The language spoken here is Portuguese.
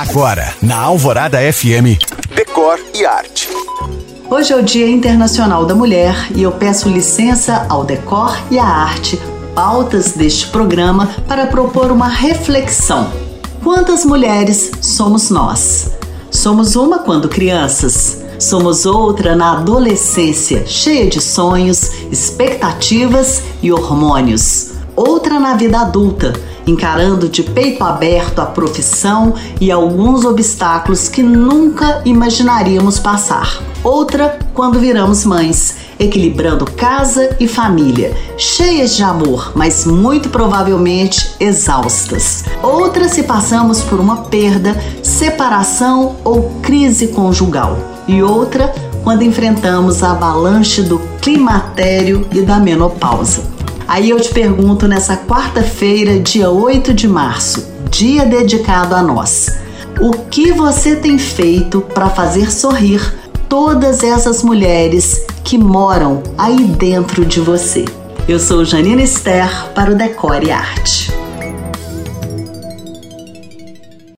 Agora, na Alvorada FM, Decor e Arte. Hoje é o Dia Internacional da Mulher e eu peço licença ao Decor e à Arte, pautas deste programa, para propor uma reflexão. Quantas mulheres somos nós? Somos uma quando crianças, somos outra na adolescência, cheia de sonhos, expectativas e hormônios. Outra na vida adulta, encarando de peito aberto a profissão e alguns obstáculos que nunca imaginaríamos passar. Outra quando viramos mães, equilibrando casa e família, cheias de amor, mas muito provavelmente exaustas. Outra se passamos por uma perda, separação ou crise conjugal. E outra quando enfrentamos a avalanche do climatério e da menopausa. Aí eu te pergunto nessa quarta-feira, dia 8 de março, dia dedicado a nós. O que você tem feito para fazer sorrir todas essas mulheres que moram aí dentro de você? Eu sou Janina Esther para o Decore Arte.